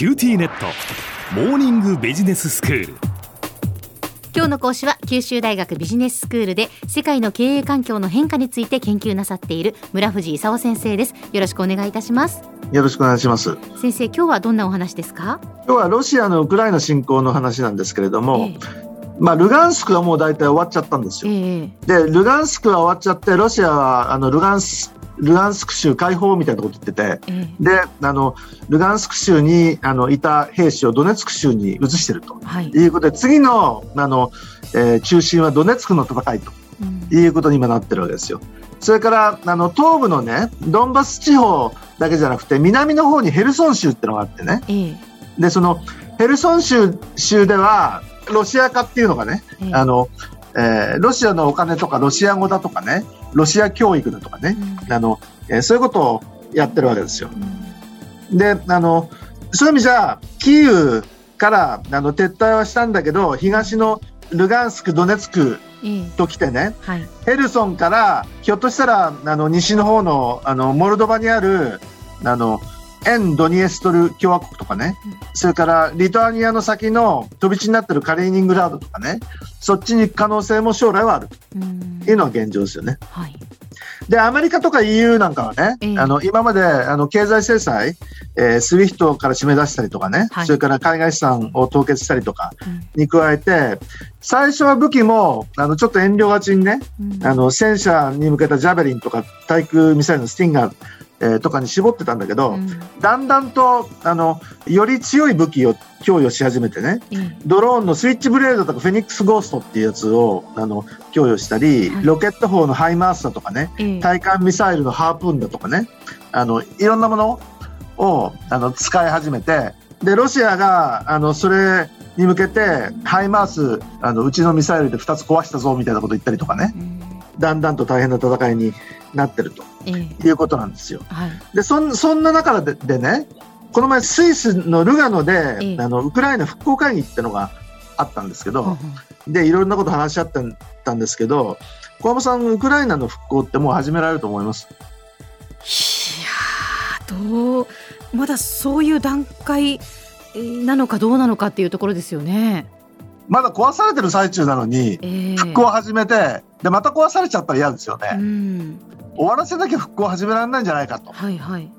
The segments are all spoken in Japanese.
QTnet。モーニングビジネススクール。今日の講師は九州大学ビジネススクールで世界の経営環境の変化について研究なさっている村藤勲先生です。よろしくお願いいたします。よろしくお願いします。先生今日はどんなお話ですか？今日はロシアのウクライナ侵攻の話なんですけれども、えまあ、ルガンスクはもう大体終わっちゃったんですえよ。え。で、ルガンスクは終わっちゃって、ロシアはあのルガンス、ルガンスク州解放みたいなこと言ってて、ええで、あの、ルガンスク州にあのいた兵士をドネツク州に移してると。はい、いうことで、次のあの、えー中心はドネツクの戦いとうん。いうことに今なってるわけですよ。それから、あの、東部のね、ドンバス地方だけじゃなくて、南の方にヘルソン州ってのがあってね、ええ。で、そのヘルソン州州では、ロシア化っていうのがね、ええ。あの、えーロシアのお金とかロシア語だとかね、ロシア教育だとかね、うん。あの、えーそういうことをやってるわけですよ。うん。で、あの、そういう意味じゃ、キーウからあの撤退はしたんだけど、東のルガンスク、ドネツクええ。と来てね、はい。ヘルソンから、ひょっとしたら、あの、西の方の、あの、モルドバにある、あの、沿ドニエストル共和国とかね、うん。それからリトアニアの先の飛び地になってるカリーニングラードとかね、そっちに行く可能性も将来はある。うん。というのが現状ですよね。はい。で、アメリカとか EU なんかはね、ええ。あの、今まで、あの、経済制裁、えー、スウィフトから締め出したりとかね、はい。それから海外資産を凍結したりとかうん。に加えて、最初は武器も、あの、ちょっと遠慮がちにね、うん。あの、戦車に向けたジャベリンとか対空ミサイルのスティンガー、えーとかに絞ってたんだけど、うん。だんだんと、あの、より強い武器を供与し始めてね、ええドローンのスイッチブレードとかフェニックスゴーストっていうやつを、あの、供与したり、はい。ロケット砲のハイマースだとかね、ええ。対艦ミサイルのハープーンだとかね、あの、いろんなものを、あの、使い始めて、で、ロシアが、あの、それに向けて、ハイマース、あの、うちのミサイルで2つ壊したぞ、みたいなこと言ったりとかね、うん。だんだんと大変な戦いになってると。ええ。いうことなんですよ。はい。で、そんそんな中ででね、この前スイスのルガノで、ええ。あの、ウクライナ復興会議ってのがあったんですけど、ほんで、いろんなこと話し合ってたんですけど、小山さん、ウクライナの復興ってもう始められると思います？いやーどうまだそういう段階えーなのかどうなのかっていうところですよね。まだ壊されてる最中なのに、ええ復興を始めて、で、また壊されちゃったら嫌ですようね。ん終わらせなきゃ復興を始められないんじゃないかと。はいはい。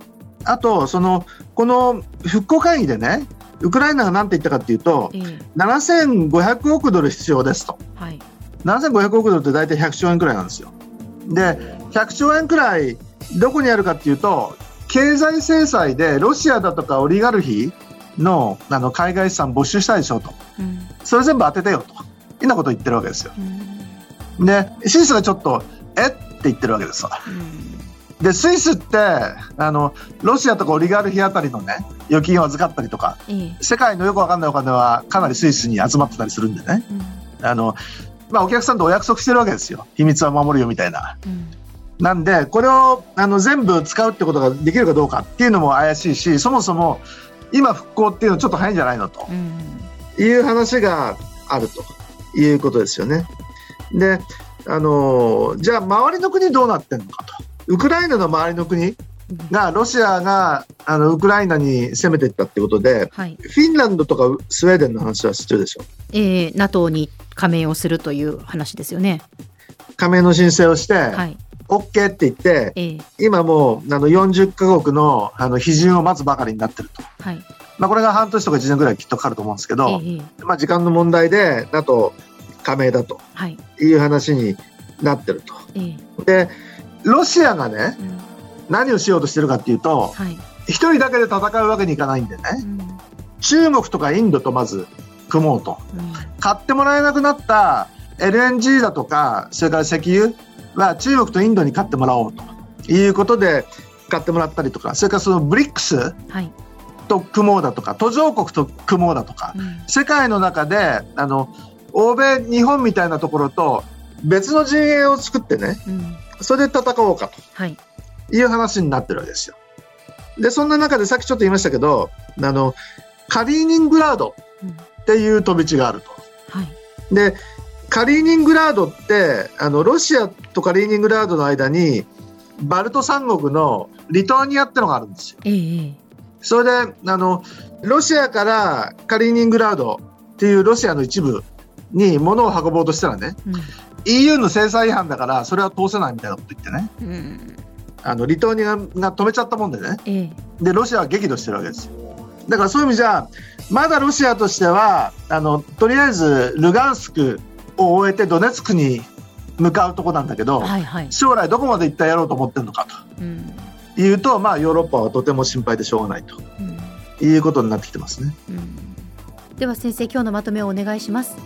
あと、その、この復興会議でね、ウクライナが何て言ったかっていうと、ええ7500億ドル必要ですと。はい。7500億ドルって大体100兆円くらいなんですよ。で、100兆円くらいどこにあるかっていうと、経済制裁でロシアだとかオリガルヒのあの海外資産没収したでしょと。うんそれ全部当ててよと。いうなことを言ってるわけですよ。うんで、スイスがちょっと、え？って言ってるわけですわ。うんで、スイスって、あの、ロシアとかオリガルヒあたりのね、預金を預かったりとか、ええ世界のよくわかんないお金はかなりスイスに集まってたりするんでね。うんあの、まあ、お客さんとお約束してるわけですよ。秘密は守るよみたいな。うんなんで、これをあの全部使うってことができるかどうかっていうのも怪しいし、そもそも今復興っていうのはちょっと早いんじゃないのとうんいう話があるということですよね。で、あのじゃあ周りの国どうなってんのかと。ウクライナの周りの国がロシアがあのウクライナに攻めていったってことで、はい。フィンランドとかスウェーデンの話は知ってるでしょ。ええ NATO に加盟をするという話ですよね。加盟の申請をして、はい。OK って言って、ええ今もうあの40カ国のあの批准を待つばかりになってると。はい。まあ、これが半年とか1年ぐらいきっとかかると思うんですけえど、えまあ、時間の問題で NATO 加盟だとはい。いう話になってると。ええで、ロシアがね、うん何をしようとしてるかっていうと、はい。一人だけで戦うわけにいかないんでね、うん中国とかインドとまず組もうと。うん買ってもらえなくなった LNG だとか、それから石油は中国とインドに買ってもらおうということで買ってもらったりとか、それからそのブリックスはい。と組もうだとか、途上国と組もうだとか、うん世界の中で、あの、欧米、日本みたいなところと別の陣営を作ってね、うんそれで戦おうかはい。という話になってるわけですよ。で、そんな中でさっきちょっと言いましたけど、あの、カリーニングラードうんっていう飛び地があると。はい。で、カリーニングラードって、あの、ロシアとカリーニングラードの間に、バルト三国のリトアニアってのがあるんですよ。ええそれで、あの、ロシアからカリーニングラードっていうロシアの一部に物を運ぼうとしたらね、うん。EU の制裁違反だからそれは通せないみたいなこと言ってね。うん。あのリトアニアが止めちゃったもんでね。ええ。でロシアは激怒してるわけですよ。だからそういう意味じゃまだロシアとしてはあのとりあえずルガンスクを終えてドネツクに向かうとこなんだけど、はいはい、将来どこまで一体やろうと思ってるのかうん。というと、まあ、ヨーロッパはとても心配でしょうがないと。うん。いうことになってきてますね。うん。では先生今日のまとめをお願いします。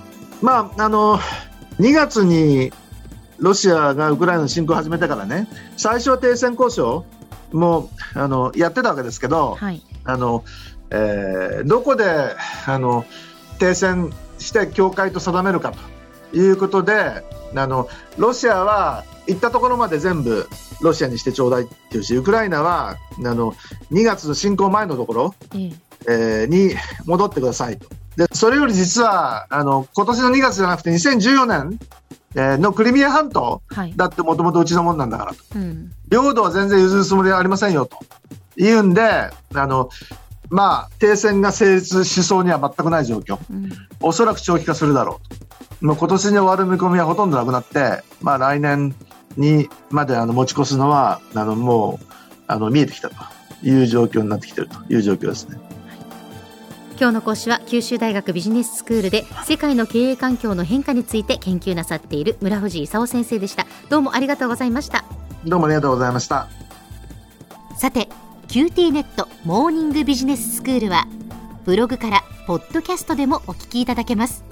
まあ、あの2月にロシアがウクライナの侵攻を始めてからね最初は停戦交渉もあのやってたわけですけど、はい。あのえーどこであの停戦して境界と定めるかということであのロシアは行ったところまで全部ロシアにしてちょうだいっていうしウクライナはあの2月の侵攻前のところ、えええーに戻ってくださいとでそれより実はあの今年の2月じゃなくて2014年、えーのクリミア半島はい。だってもともとうちのもんなんだからとうん。領土は全然譲るつもりはありませんよと言うんであのまあ停戦が成立しそうには全くない状況うん。おそらく長期化するだろうともう今年に終わる見込みはほとんどなくなって、まあ、来年にまであの持ち越すのはあのもうあの見えてきたという状況になってきているという状況ですね。今日の講師は九州大学ビジネススクールで世界の経営環境の変化について研究なさっている村藤勲先生でした。どうもありがとうございました。どうもありがとうございました。さて QT ネットモーニングビジネススクールはブログからポッドキャストでもお聞きいただけます。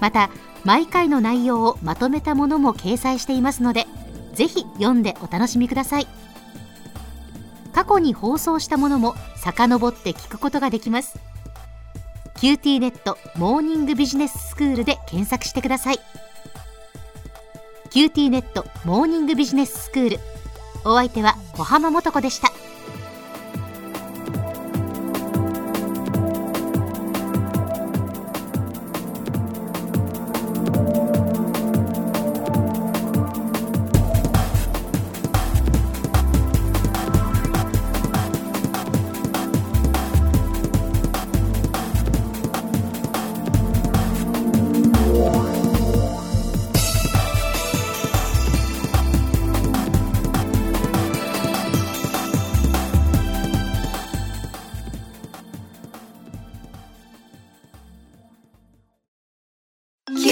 また毎回の内容をまとめたものも掲載していますのでぜひ読んでお楽しみください。過去に放送したものも遡って聞くことができます。QT ネットモーニングビジネススクールで検索してください。QT ネットモーニングビジネススクール。お相手は小浜もとこでした。